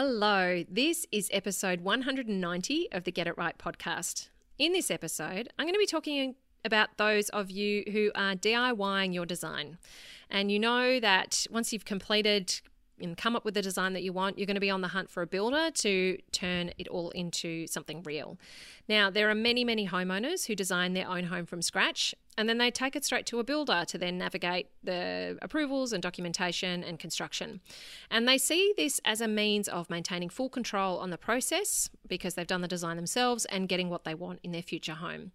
Hello, this is episode 190 of the Get It Right podcast. In this episode, I'm going to be talking about those of you who are DIYing your design. And you know that once you've completed and come up with the design that you want, you're going to be on the hunt for a builder to turn it all into something real. Now, there are many, many homeowners who design their own home from scratch and then they take it straight to a builder to then navigate the approvals and documentation and construction. And they see this as a means of maintaining full control on the process because they've done the design themselves and getting what they want in their future home.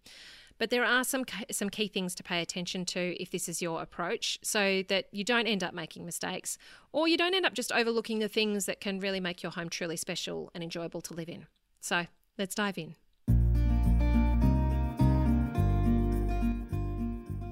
But there are some some key things to pay attention to if this is your approach, so that you don't end up making mistakes, or you don't end up just overlooking the things that can really make your home truly special and enjoyable to live in. So let's dive in.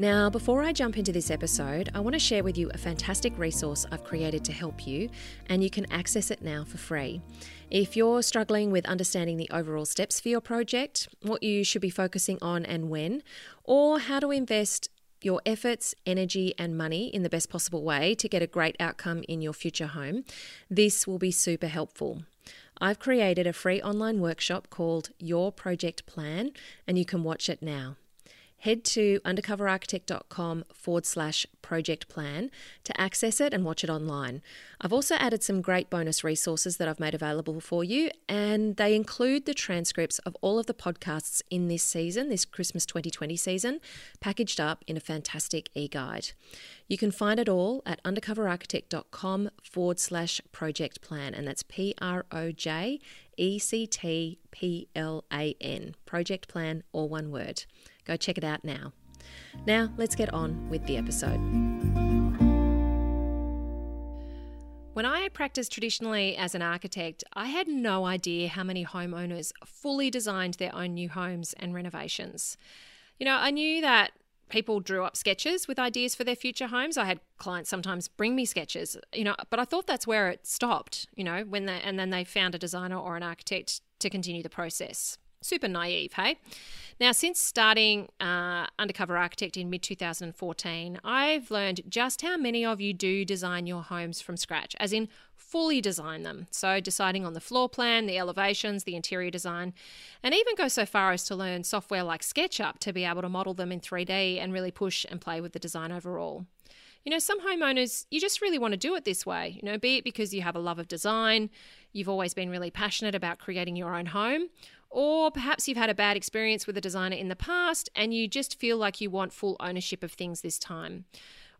Now, before I jump into this episode, I want to share with you a fantastic resource I've created to help you, and you can access it now for free. If you're struggling with understanding the overall steps for your project, what you should be focusing on and when, or how to invest your efforts, energy, and money in the best possible way to get a great outcome in your future home, this will be super helpful. I've created a free online workshop called Your Project Plan, and you can watch it now head to undercoverarchitect.com forward slash project plan to access it and watch it online. I've also added some great bonus resources that I've made available for you, and they include the transcripts of all of the podcasts in this season, this Christmas 2020 season, packaged up in a fantastic e guide. You can find it all at undercoverarchitect.com forward slash project plan, and that's P R O J E C T P L A N, project plan, all one word. Go check it out now. Now, let's get on with the episode. When I practiced traditionally as an architect, I had no idea how many homeowners fully designed their own new homes and renovations. You know, I knew that people drew up sketches with ideas for their future homes. I had clients sometimes bring me sketches, you know, but I thought that's where it stopped, you know, when they and then they found a designer or an architect to continue the process. Super naive, hey? Now, since starting uh, Undercover Architect in mid 2014, I've learned just how many of you do design your homes from scratch, as in fully design them. So, deciding on the floor plan, the elevations, the interior design, and even go so far as to learn software like SketchUp to be able to model them in 3D and really push and play with the design overall. You know, some homeowners, you just really want to do it this way, you know, be it because you have a love of design, you've always been really passionate about creating your own home, or perhaps you've had a bad experience with a designer in the past and you just feel like you want full ownership of things this time.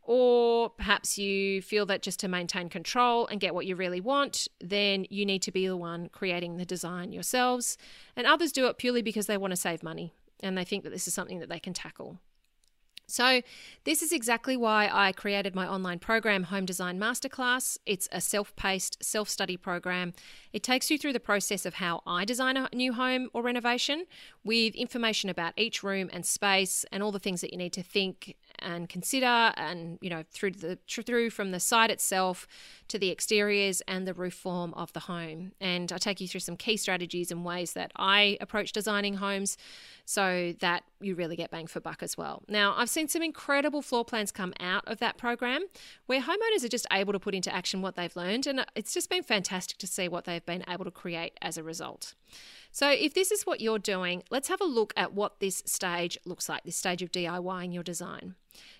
Or perhaps you feel that just to maintain control and get what you really want, then you need to be the one creating the design yourselves. And others do it purely because they want to save money and they think that this is something that they can tackle. So, this is exactly why I created my online program, Home Design Masterclass. It's a self paced, self study program. It takes you through the process of how I design a new home or renovation with information about each room and space and all the things that you need to think and consider and you know through the through from the site itself to the exteriors and the roof form of the home and I take you through some key strategies and ways that I approach designing homes so that you really get bang for buck as well. Now, I've seen some incredible floor plans come out of that program where homeowners are just able to put into action what they've learned and it's just been fantastic to see what they've been able to create as a result. So, if this is what you're doing, let's have a look at what this stage looks like this stage of DIYing your design.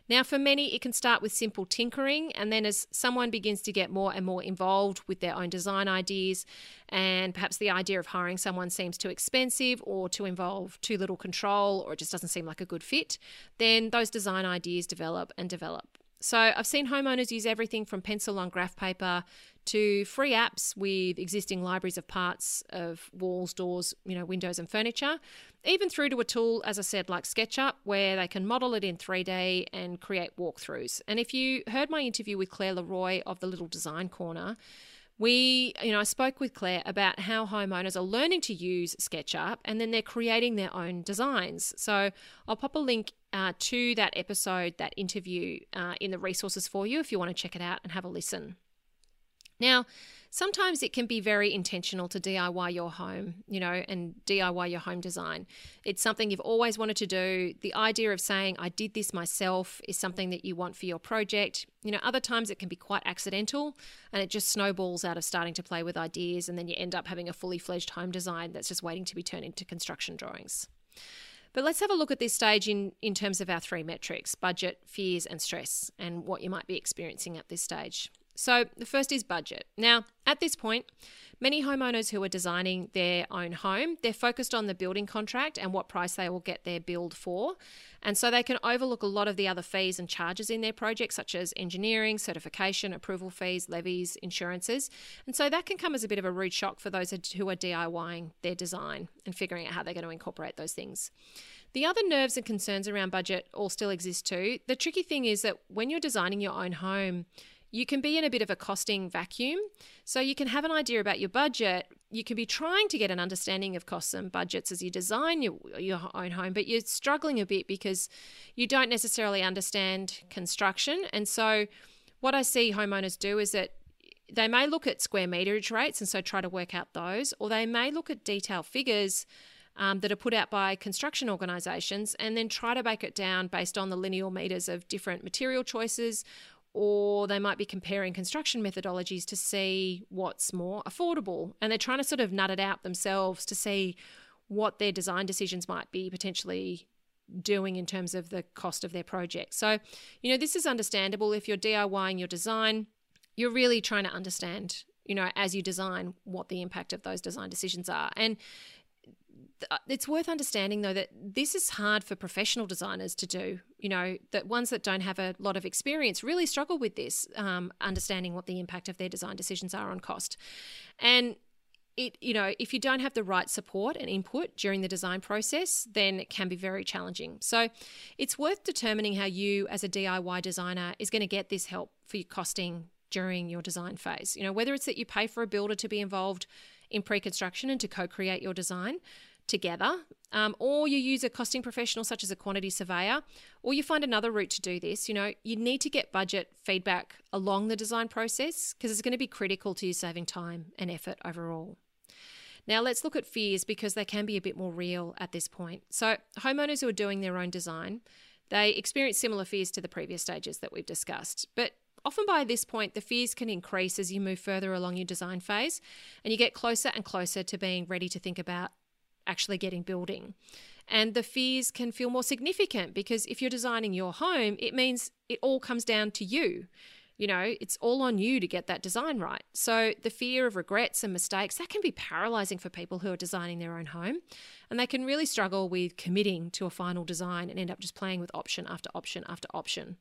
Now, for many, it can start with simple tinkering, and then as someone begins to get more and more involved with their own design ideas, and perhaps the idea of hiring someone seems too expensive or to involve too little control, or it just doesn't seem like a good fit, then those design ideas develop and develop. So I've seen homeowners use everything from pencil on graph paper to free apps with existing libraries of parts of walls, doors, you know, windows and furniture, even through to a tool, as I said, like SketchUp, where they can model it in 3D and create walkthroughs. And if you heard my interview with Claire Leroy of the Little Design Corner, we, you know, I spoke with Claire about how homeowners are learning to use SketchUp and then they're creating their own designs. So I'll pop a link uh, to that episode, that interview uh, in the resources for you if you want to check it out and have a listen. Now, sometimes it can be very intentional to DIY your home, you know, and DIY your home design. It's something you've always wanted to do. The idea of saying, I did this myself, is something that you want for your project. You know, other times it can be quite accidental and it just snowballs out of starting to play with ideas, and then you end up having a fully fledged home design that's just waiting to be turned into construction drawings. But let's have a look at this stage in, in terms of our three metrics budget, fears, and stress, and what you might be experiencing at this stage. So, the first is budget. Now, at this point, many homeowners who are designing their own home, they're focused on the building contract and what price they will get their build for. And so they can overlook a lot of the other fees and charges in their project, such as engineering, certification, approval fees, levies, insurances. And so that can come as a bit of a rude shock for those who are DIYing their design and figuring out how they're going to incorporate those things. The other nerves and concerns around budget all still exist too. The tricky thing is that when you're designing your own home, you can be in a bit of a costing vacuum. So you can have an idea about your budget. You can be trying to get an understanding of costs and budgets as you design your, your own home, but you're struggling a bit because you don't necessarily understand construction. And so, what I see homeowners do is that they may look at square meterage rates and so try to work out those, or they may look at detail figures. Um, that are put out by construction organisations and then try to break it down based on the lineal meters of different material choices or they might be comparing construction methodologies to see what's more affordable. And they're trying to sort of nut it out themselves to see what their design decisions might be potentially doing in terms of the cost of their project. So, you know, this is understandable if you're DIYing your design, you're really trying to understand, you know, as you design what the impact of those design decisions are. And it's worth understanding though that this is hard for professional designers to do you know that ones that don't have a lot of experience really struggle with this um, understanding what the impact of their design decisions are on cost. And it you know if you don't have the right support and input during the design process then it can be very challenging. So it's worth determining how you as a diy designer is going to get this help for your costing during your design phase. You know whether it's that you pay for a builder to be involved in pre-construction and to co-create your design together, um, or you use a costing professional such as a quantity surveyor, or you find another route to do this. You know, you need to get budget feedback along the design process because it's going to be critical to you saving time and effort overall. Now, let's look at fears because they can be a bit more real at this point. So, homeowners who are doing their own design, they experience similar fears to the previous stages that we've discussed. But often by this point, the fears can increase as you move further along your design phase and you get closer and closer to being ready to think about actually getting building. And the fears can feel more significant because if you're designing your home, it means it all comes down to you. You know, it's all on you to get that design right. So the fear of regrets and mistakes, that can be paralyzing for people who are designing their own home. And they can really struggle with committing to a final design and end up just playing with option after option after option.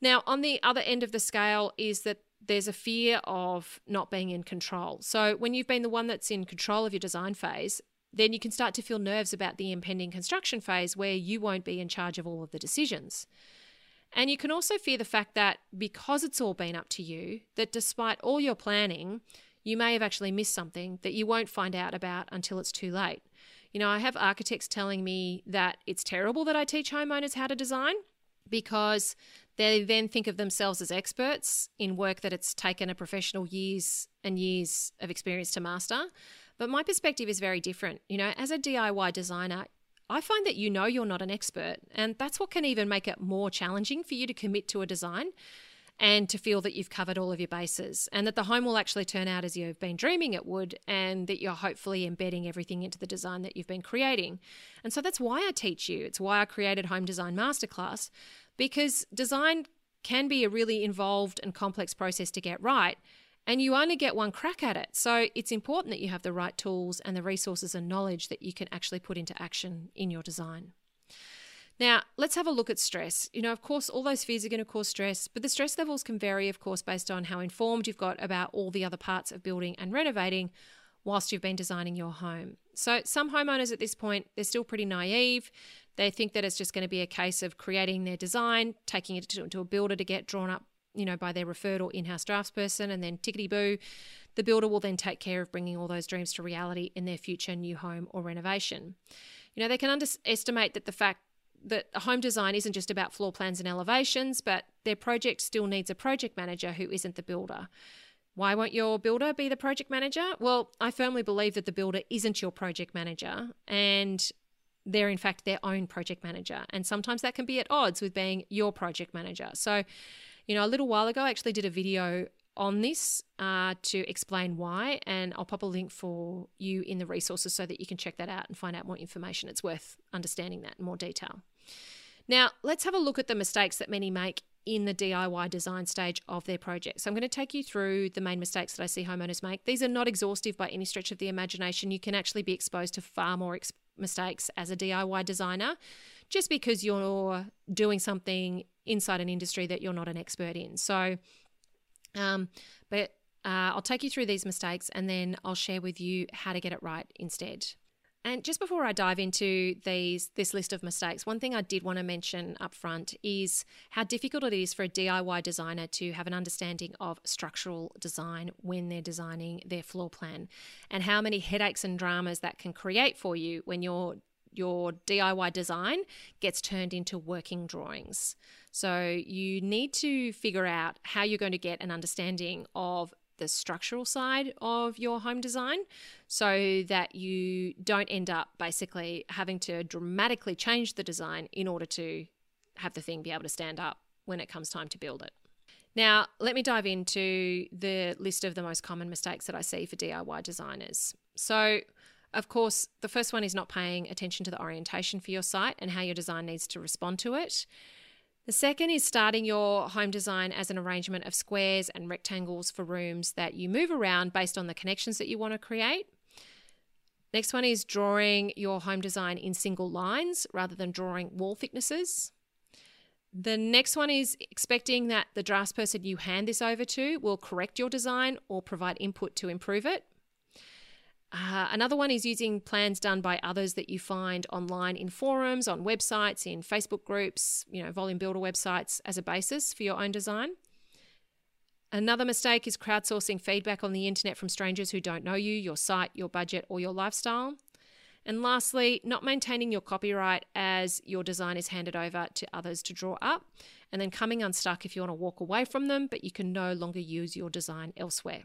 Now, on the other end of the scale is that there's a fear of not being in control. So, when you've been the one that's in control of your design phase, then you can start to feel nerves about the impending construction phase where you won't be in charge of all of the decisions. And you can also fear the fact that because it's all been up to you, that despite all your planning, you may have actually missed something that you won't find out about until it's too late. You know, I have architects telling me that it's terrible that I teach homeowners how to design because they then think of themselves as experts in work that it's taken a professional years and years of experience to master. But my perspective is very different. You know, as a DIY designer, I find that you know you're not an expert, and that's what can even make it more challenging for you to commit to a design and to feel that you've covered all of your bases and that the home will actually turn out as you've been dreaming it would and that you're hopefully embedding everything into the design that you've been creating. And so that's why I teach you. It's why I created Home Design Masterclass because design can be a really involved and complex process to get right and you only get one crack at it. So it's important that you have the right tools and the resources and knowledge that you can actually put into action in your design. Now, let's have a look at stress. You know, of course, all those fears are going to cause stress, but the stress levels can vary, of course, based on how informed you've got about all the other parts of building and renovating whilst you've been designing your home. So, some homeowners at this point, they're still pretty naive. They think that it's just going to be a case of creating their design, taking it to, to a builder to get drawn up, you know, by their referred or in-house draftsperson, and then tickety boo, the builder will then take care of bringing all those dreams to reality in their future new home or renovation. You know, they can underestimate that the fact that home design isn't just about floor plans and elevations, but their project still needs a project manager who isn't the builder. Why won't your builder be the project manager? Well, I firmly believe that the builder isn't your project manager and they're in fact their own project manager. And sometimes that can be at odds with being your project manager. So, you know, a little while ago, I actually did a video on this uh, to explain why, and I'll pop a link for you in the resources so that you can check that out and find out more information. It's worth understanding that in more detail. Now, let's have a look at the mistakes that many make in the DIY design stage of their project. So I'm going to take you through the main mistakes that I see homeowners make. These are not exhaustive by any stretch of the imagination. You can actually be exposed to far more ex- mistakes as a DIY designer just because you're doing something inside an industry that you're not an expert in. So, um, but uh, I'll take you through these mistakes and then I'll share with you how to get it right instead. And just before I dive into these this list of mistakes, one thing I did want to mention up front is how difficult it is for a DIY designer to have an understanding of structural design when they're designing their floor plan and how many headaches and dramas that can create for you when your your DIY design gets turned into working drawings. So you need to figure out how you're going to get an understanding of the structural side of your home design so that you don't end up basically having to dramatically change the design in order to have the thing be able to stand up when it comes time to build it. Now, let me dive into the list of the most common mistakes that I see for DIY designers. So, of course, the first one is not paying attention to the orientation for your site and how your design needs to respond to it. The second is starting your home design as an arrangement of squares and rectangles for rooms that you move around based on the connections that you want to create. Next one is drawing your home design in single lines rather than drawing wall thicknesses. The next one is expecting that the draftsperson you hand this over to will correct your design or provide input to improve it. Uh, another one is using plans done by others that you find online in forums, on websites, in Facebook groups, you know, volume builder websites as a basis for your own design. Another mistake is crowdsourcing feedback on the internet from strangers who don't know you, your site, your budget, or your lifestyle. And lastly, not maintaining your copyright as your design is handed over to others to draw up, and then coming unstuck if you want to walk away from them, but you can no longer use your design elsewhere.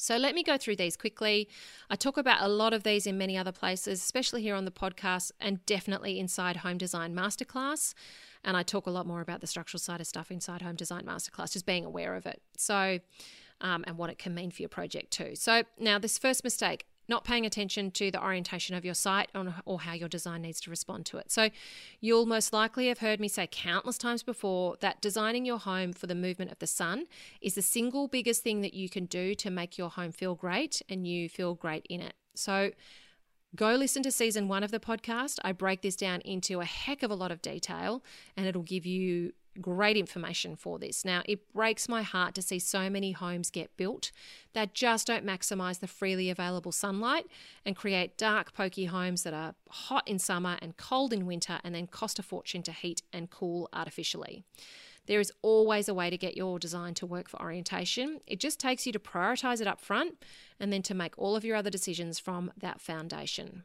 So let me go through these quickly. I talk about a lot of these in many other places, especially here on the podcast and definitely inside Home Design Masterclass. And I talk a lot more about the structural side of stuff inside Home Design Masterclass, just being aware of it. So, um, and what it can mean for your project too. So now this first mistake, not paying attention to the orientation of your site or how your design needs to respond to it. So, you'll most likely have heard me say countless times before that designing your home for the movement of the sun is the single biggest thing that you can do to make your home feel great and you feel great in it. So, Go listen to season one of the podcast. I break this down into a heck of a lot of detail and it'll give you great information for this. Now, it breaks my heart to see so many homes get built that just don't maximize the freely available sunlight and create dark, pokey homes that are hot in summer and cold in winter and then cost a fortune to heat and cool artificially. There is always a way to get your design to work for orientation. It just takes you to prioritize it up front and then to make all of your other decisions from that foundation.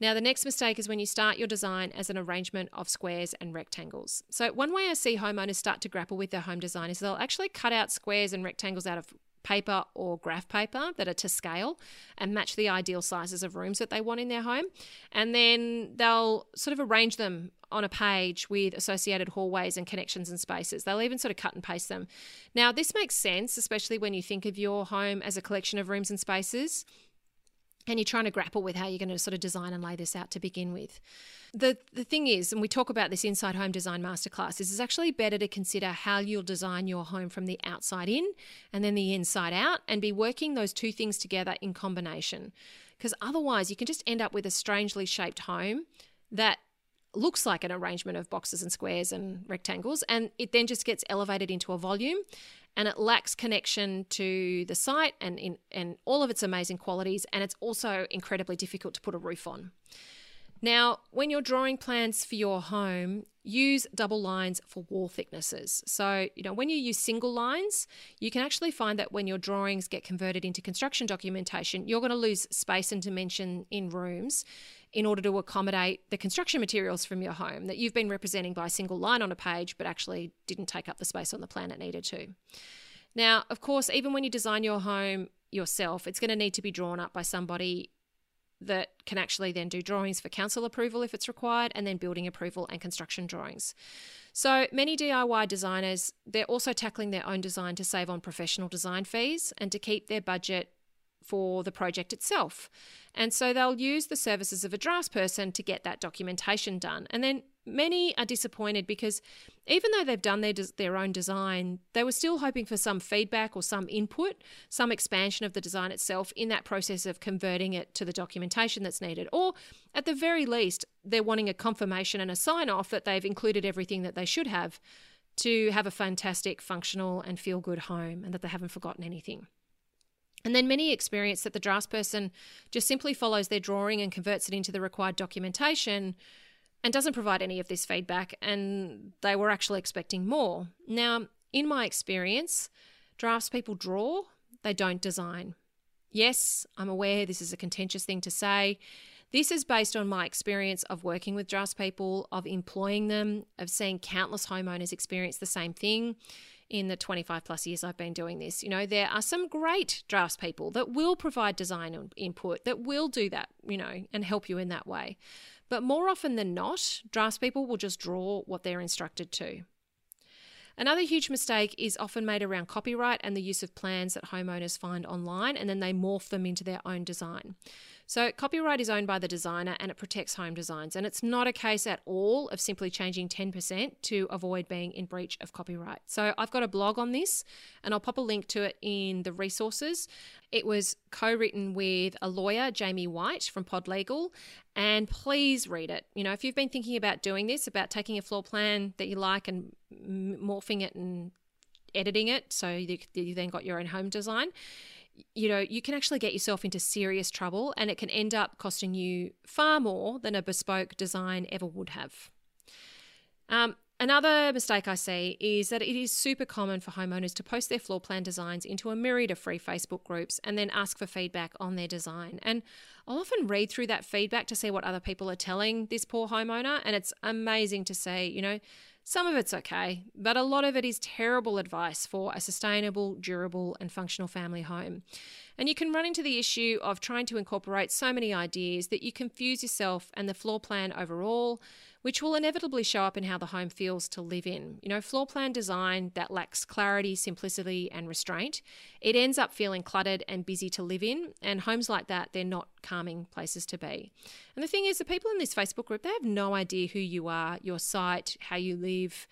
Now, the next mistake is when you start your design as an arrangement of squares and rectangles. So, one way I see homeowners start to grapple with their home design is they'll actually cut out squares and rectangles out of paper or graph paper that are to scale and match the ideal sizes of rooms that they want in their home. And then they'll sort of arrange them on a page with associated hallways and connections and spaces. They'll even sort of cut and paste them. Now, this makes sense, especially when you think of your home as a collection of rooms and spaces and you're trying to grapple with how you're going to sort of design and lay this out to begin with. The the thing is, and we talk about this inside home design masterclass, is it's actually better to consider how you'll design your home from the outside in and then the inside out and be working those two things together in combination. Because otherwise you can just end up with a strangely shaped home that looks like an arrangement of boxes and squares and rectangles, and it then just gets elevated into a volume and it lacks connection to the site and in and all of its amazing qualities and it's also incredibly difficult to put a roof on. Now, when you're drawing plans for your home, use double lines for wall thicknesses. So, you know, when you use single lines, you can actually find that when your drawings get converted into construction documentation, you're going to lose space and dimension in rooms in order to accommodate the construction materials from your home that you've been representing by a single line on a page, but actually didn't take up the space on the plan it needed to. Now, of course, even when you design your home yourself, it's going to need to be drawn up by somebody that can actually then do drawings for council approval if it's required, and then building approval and construction drawings. So many DIY designers, they're also tackling their own design to save on professional design fees and to keep their budget for the project itself. And so they'll use the services of a draftsperson to get that documentation done. And then many are disappointed because even though they've done their, their own design, they were still hoping for some feedback or some input, some expansion of the design itself in that process of converting it to the documentation that's needed. Or at the very least, they're wanting a confirmation and a sign off that they've included everything that they should have to have a fantastic, functional, and feel good home and that they haven't forgotten anything. And then many experience that the draftsperson just simply follows their drawing and converts it into the required documentation and doesn't provide any of this feedback, and they were actually expecting more. Now, in my experience, draftspeople draw, they don't design. Yes, I'm aware this is a contentious thing to say. This is based on my experience of working with draftspeople, of employing them, of seeing countless homeowners experience the same thing in the 25 plus years I've been doing this. You know, there are some great draftspeople that will provide design input, that will do that, you know, and help you in that way. But more often than not, draftspeople will just draw what they're instructed to. Another huge mistake is often made around copyright and the use of plans that homeowners find online and then they morph them into their own design. So, copyright is owned by the designer and it protects home designs. And it's not a case at all of simply changing 10% to avoid being in breach of copyright. So, I've got a blog on this and I'll pop a link to it in the resources. It was co written with a lawyer, Jamie White from Pod Legal. And please read it. You know, if you've been thinking about doing this, about taking a floor plan that you like and morphing it and editing it so you, you then got your own home design you know, you can actually get yourself into serious trouble and it can end up costing you far more than a bespoke design ever would have. Um, Another mistake I see is that it is super common for homeowners to post their floor plan designs into a myriad of free Facebook groups and then ask for feedback on their design. And I'll often read through that feedback to see what other people are telling this poor homeowner, and it's amazing to see, you know, some of it's okay, but a lot of it is terrible advice for a sustainable, durable, and functional family home. And you can run into the issue of trying to incorporate so many ideas that you confuse yourself and the floor plan overall, which will inevitably show up in how the home feels to live in. You know, floor plan design that lacks clarity, simplicity, and restraint, it ends up feeling cluttered and busy to live in. And homes like that, they're not calming places to be. And the thing is, the people in this Facebook group, they have no idea who you are, your site, how you live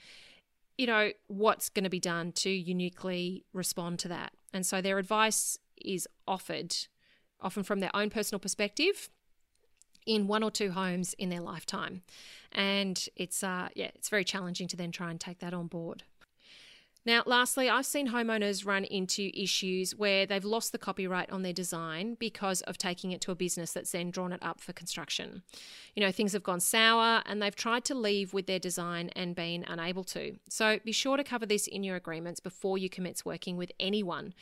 you know, what's going to be done to uniquely respond to that. And so their advice is offered often from their own personal perspective in one or two homes in their lifetime. And it's uh yeah, it's very challenging to then try and take that on board. Now, lastly, I've seen homeowners run into issues where they've lost the copyright on their design because of taking it to a business that's then drawn it up for construction. You know, things have gone sour and they've tried to leave with their design and been unable to. So be sure to cover this in your agreements before you commence working with anyone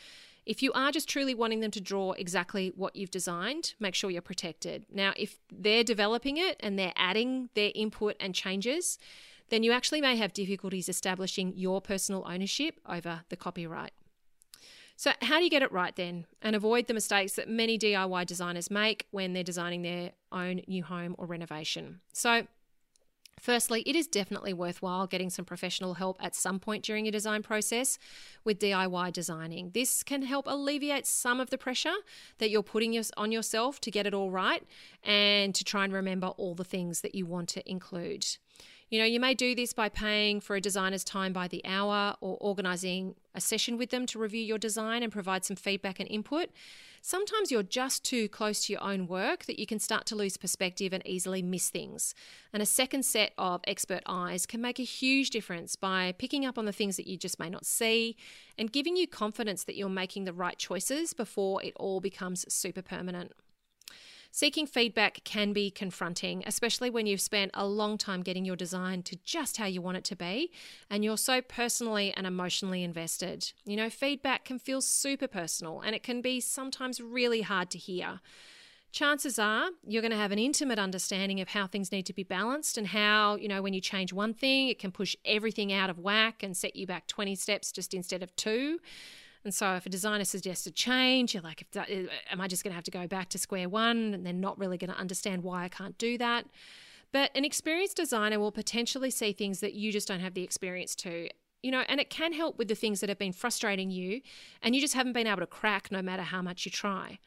if you are just truly wanting them to draw exactly what you've designed, make sure you're protected. Now, if they're developing it and they're adding their input and changes, then you actually may have difficulties establishing your personal ownership over the copyright. So, how do you get it right then and avoid the mistakes that many DIY designers make when they're designing their own new home or renovation? So, Firstly, it is definitely worthwhile getting some professional help at some point during your design process with DIY designing. This can help alleviate some of the pressure that you're putting on yourself to get it all right and to try and remember all the things that you want to include. You know, you may do this by paying for a designer's time by the hour or organizing a session with them to review your design and provide some feedback and input. Sometimes you're just too close to your own work that you can start to lose perspective and easily miss things. And a second set of expert eyes can make a huge difference by picking up on the things that you just may not see and giving you confidence that you're making the right choices before it all becomes super permanent. Seeking feedback can be confronting, especially when you've spent a long time getting your design to just how you want it to be and you're so personally and emotionally invested. You know, feedback can feel super personal and it can be sometimes really hard to hear. Chances are you're going to have an intimate understanding of how things need to be balanced and how, you know, when you change one thing, it can push everything out of whack and set you back 20 steps just instead of two. And so if a designer suggests a change, you're like, that, am I just going to have to go back to square one? And they're not really going to understand why I can't do that. But an experienced designer will potentially see things that you just don't have the experience to. You know, and it can help with the things that have been frustrating you and you just haven't been able to crack no matter how much you try.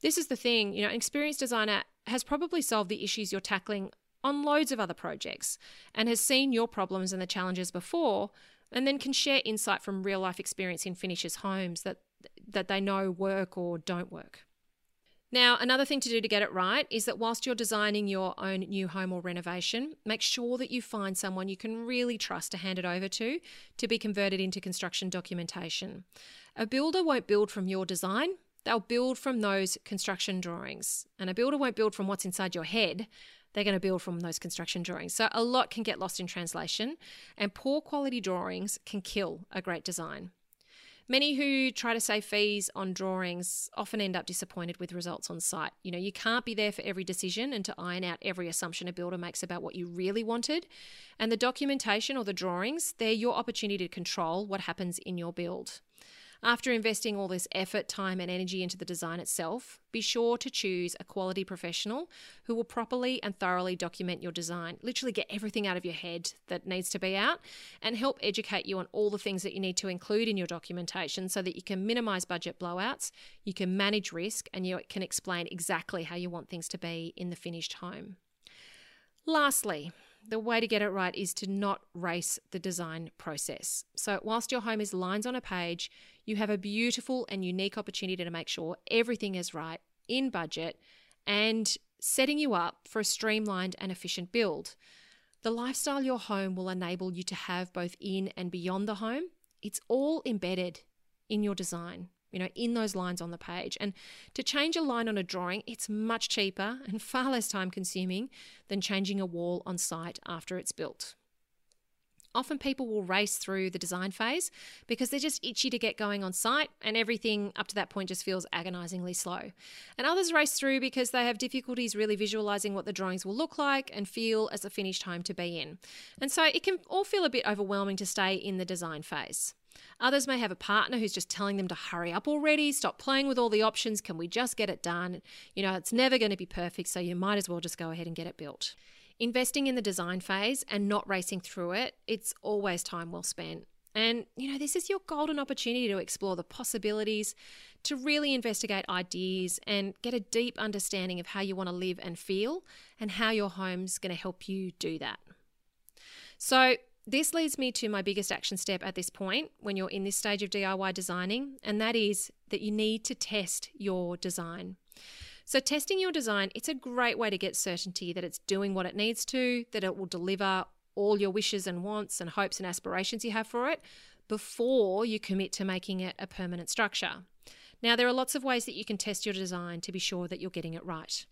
This is the thing, you know, an experienced designer has probably solved the issues you're tackling on loads of other projects and has seen your problems and the challenges before, and then can share insight from real life experience in finishers' homes that, that they know work or don't work. Now, another thing to do to get it right is that whilst you're designing your own new home or renovation, make sure that you find someone you can really trust to hand it over to to be converted into construction documentation. A builder won't build from your design, they'll build from those construction drawings. And a builder won't build from what's inside your head, they're going to build from those construction drawings. So a lot can get lost in translation, and poor quality drawings can kill a great design. Many who try to save fees on drawings often end up disappointed with results on site. You know, you can't be there for every decision and to iron out every assumption a builder makes about what you really wanted. And the documentation or the drawings, they're your opportunity to control what happens in your build. After investing all this effort, time, and energy into the design itself, be sure to choose a quality professional who will properly and thoroughly document your design, literally get everything out of your head that needs to be out, and help educate you on all the things that you need to include in your documentation so that you can minimize budget blowouts, you can manage risk, and you can explain exactly how you want things to be in the finished home. Lastly, the way to get it right is to not race the design process. So, whilst your home is lines on a page, you have a beautiful and unique opportunity to make sure everything is right in budget and setting you up for a streamlined and efficient build. The lifestyle your home will enable you to have both in and beyond the home, it's all embedded in your design you know, in those lines on the page. And to change a line on a drawing, it's much cheaper and far less time consuming than changing a wall on site after it's built. Often people will race through the design phase because they're just itchy to get going on site and everything up to that point just feels agonizingly slow. And others race through because they have difficulties really visualizing what the drawings will look like and feel as a finished home to be in. And so it can all feel a bit overwhelming to stay in the design phase. Others may have a partner who's just telling them to hurry up already, stop playing with all the options, can we just get it done? You know, it's never going to be perfect, so you might as well just go ahead and get it built. Investing in the design phase and not racing through it, it's always time well spent. And, you know, this is your golden opportunity to explore the possibilities, to really investigate ideas and get a deep understanding of how you want to live and feel and how your home's going to help you do that. So, this leads me to my biggest action step at this point when you're in this stage of DIY designing, and that is that you need to test your design. So testing your design, it's a great way to get certainty that it's doing what it needs to, that it will deliver all your wishes and wants and hopes and aspirations you have for it before you commit to making it a permanent structure. Now, there are lots of ways that you can test your design to be sure that you're getting it right.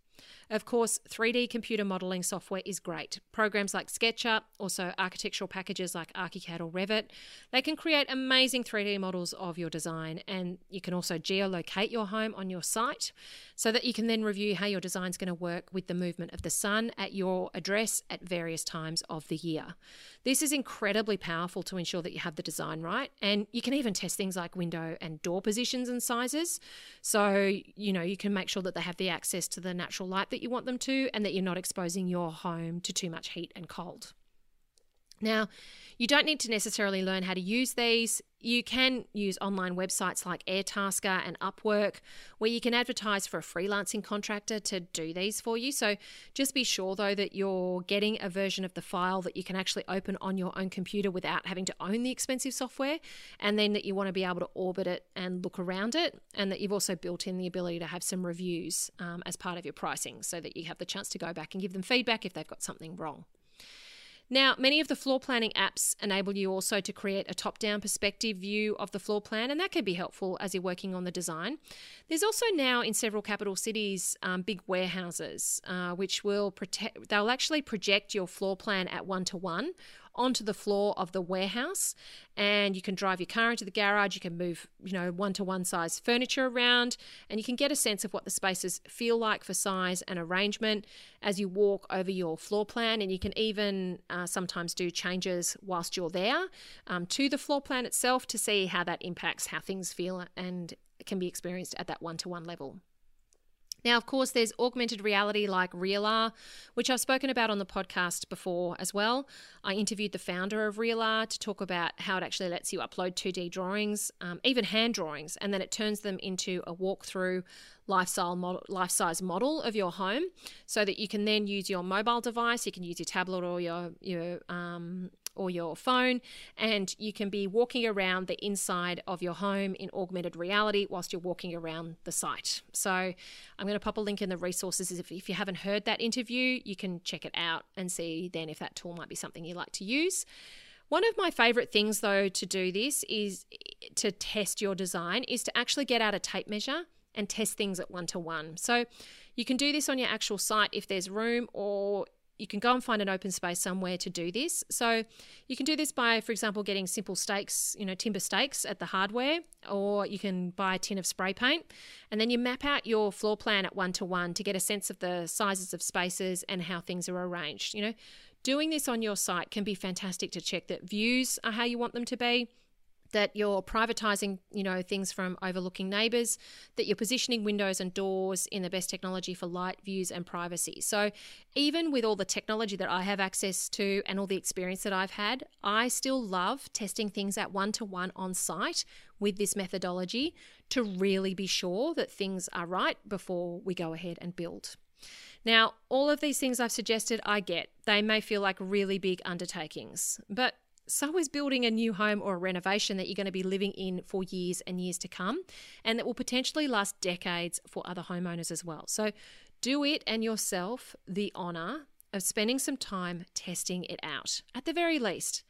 Of course, 3D computer modeling software is great. Programs like SketchUp, also architectural packages like ArchiCAD or Revit, they can create amazing 3D models of your design. And you can also geolocate your home on your site so that you can then review how your design is going to work with the movement of the sun at your address at various times of the year. This is incredibly powerful to ensure that you have the design right. And you can even test things like window and door positions and sizes. So, you know, you can make sure that they have the access to the natural light that you want them to and that you're not exposing your home to too much heat and cold. Now, you don't need to necessarily learn how to use these. You can use online websites like Airtasker and Upwork, where you can advertise for a freelancing contractor to do these for you. So just be sure, though, that you're getting a version of the file that you can actually open on your own computer without having to own the expensive software, and then that you want to be able to orbit it and look around it, and that you've also built in the ability to have some reviews um, as part of your pricing so that you have the chance to go back and give them feedback if they've got something wrong. Now, many of the floor planning apps enable you also to create a top down perspective view of the floor plan, and that can be helpful as you're working on the design. There's also now in several capital cities um, big warehouses uh, which will protect, they'll actually project your floor plan at one to one onto the floor of the warehouse and you can drive your car into the garage. You can move you know one to one size furniture around and you can get a sense of what the spaces feel like for size and arrangement as you walk over your floor plan. And you can even uh, sometimes do changes whilst you're there um, to the floor plan itself to see how that impacts how things feel and can be experienced at that one to one level now, of course, there's augmented reality like RealAR, which I've spoken about on the podcast before as well. I interviewed the founder of RealAR to talk about how it actually lets you upload 2D drawings, um, even hand drawings, and then it turns them into a walkthrough lifestyle model, life size model of your home, so that you can then use your mobile device, you can use your tablet or your your um, or your phone, and you can be walking around the inside of your home in augmented reality whilst you're walking around the site. So, I'm going to pop a link in the resources. If, if you haven't heard that interview, you can check it out and see then if that tool might be something you like to use. One of my favorite things, though, to do this is to test your design, is to actually get out a tape measure and test things at one to one. So you can do this on your actual site if there's room, or you can go and find an open space somewhere to do this. So you can do this by, for example, getting simple stakes, you know, timber stakes at the hardware, or you can buy a tin of spray paint, and then you map out your floor plan at one to one to get a sense of the sizes of spaces and how things are arranged. You know, doing this on your site can be fantastic to check that views are how you want them to be that you're privatizing, you know, things from overlooking neighbors, that you're positioning windows and doors in the best technology for light, views, and privacy. So, even with all the technology that I have access to and all the experience that I've had, I still love testing things at one to one on site with this methodology to really be sure that things are right before we go ahead and build. Now, all of these things I've suggested, I get. They may feel like really big undertakings, but so is building a new home or a renovation that you're going to be living in for years and years to come, and that will potentially last decades for other homeowners as well. So, do it and yourself the honor of spending some time testing it out. At the very least,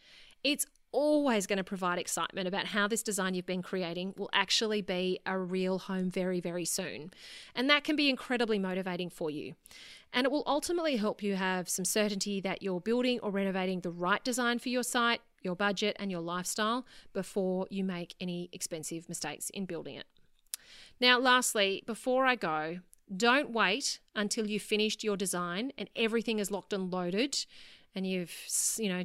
it's always going to provide excitement about how this design you've been creating will actually be a real home very, very soon. And that can be incredibly motivating for you. And it will ultimately help you have some certainty that you're building or renovating the right design for your site your budget, and your lifestyle before you make any expensive mistakes in building it. Now, lastly, before I go, don't wait until you've finished your design and everything is locked and loaded and you've, you know,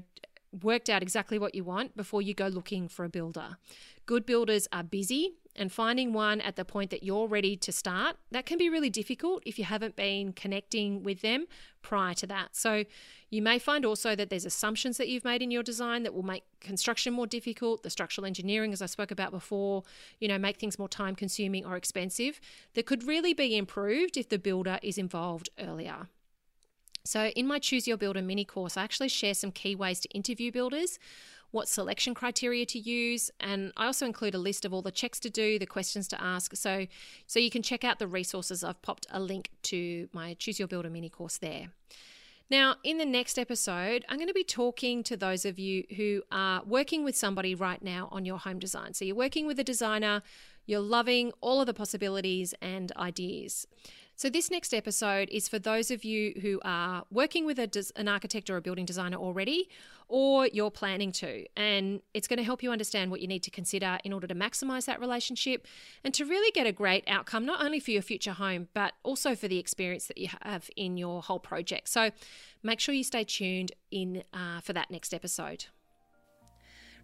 worked out exactly what you want before you go looking for a builder. Good builders are busy and finding one at the point that you're ready to start, that can be really difficult if you haven't been connecting with them prior to that. So you may find also that there's assumptions that you've made in your design that will make construction more difficult, the structural engineering as I spoke about before, you know, make things more time consuming or expensive that could really be improved if the builder is involved earlier. So, in my Choose Your Builder mini course, I actually share some key ways to interview builders what selection criteria to use, and I also include a list of all the checks to do, the questions to ask. So, so you can check out the resources. I've popped a link to my Choose Your Builder mini course there. Now, in the next episode, I'm going to be talking to those of you who are working with somebody right now on your home design. So, you're working with a designer, you're loving all of the possibilities and ideas. So, this next episode is for those of you who are working with a, an architect or a building designer already, or you're planning to. And it's going to help you understand what you need to consider in order to maximize that relationship and to really get a great outcome, not only for your future home, but also for the experience that you have in your whole project. So, make sure you stay tuned in uh, for that next episode.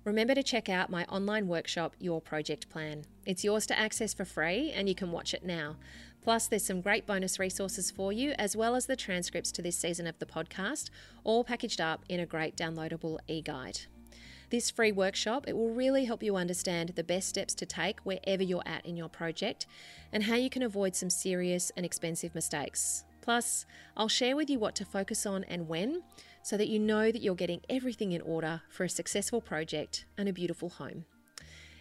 Remember to check out my online workshop, Your Project Plan. It's yours to access for free and you can watch it now. Plus, there's some great bonus resources for you, as well as the transcripts to this season of the podcast, all packaged up in a great downloadable e guide. This free workshop, it will really help you understand the best steps to take wherever you're at in your project and how you can avoid some serious and expensive mistakes. Plus, I'll share with you what to focus on and when so that you know that you're getting everything in order for a successful project and a beautiful home.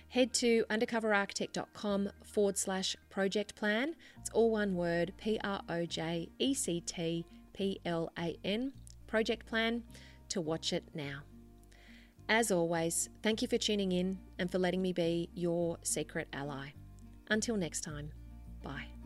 Head to undercoverarchitect.com forward slash project plan. It's all one word P R O J E C T P L A N, project plan, to watch it now. As always, thank you for tuning in and for letting me be your secret ally. Until next time, bye.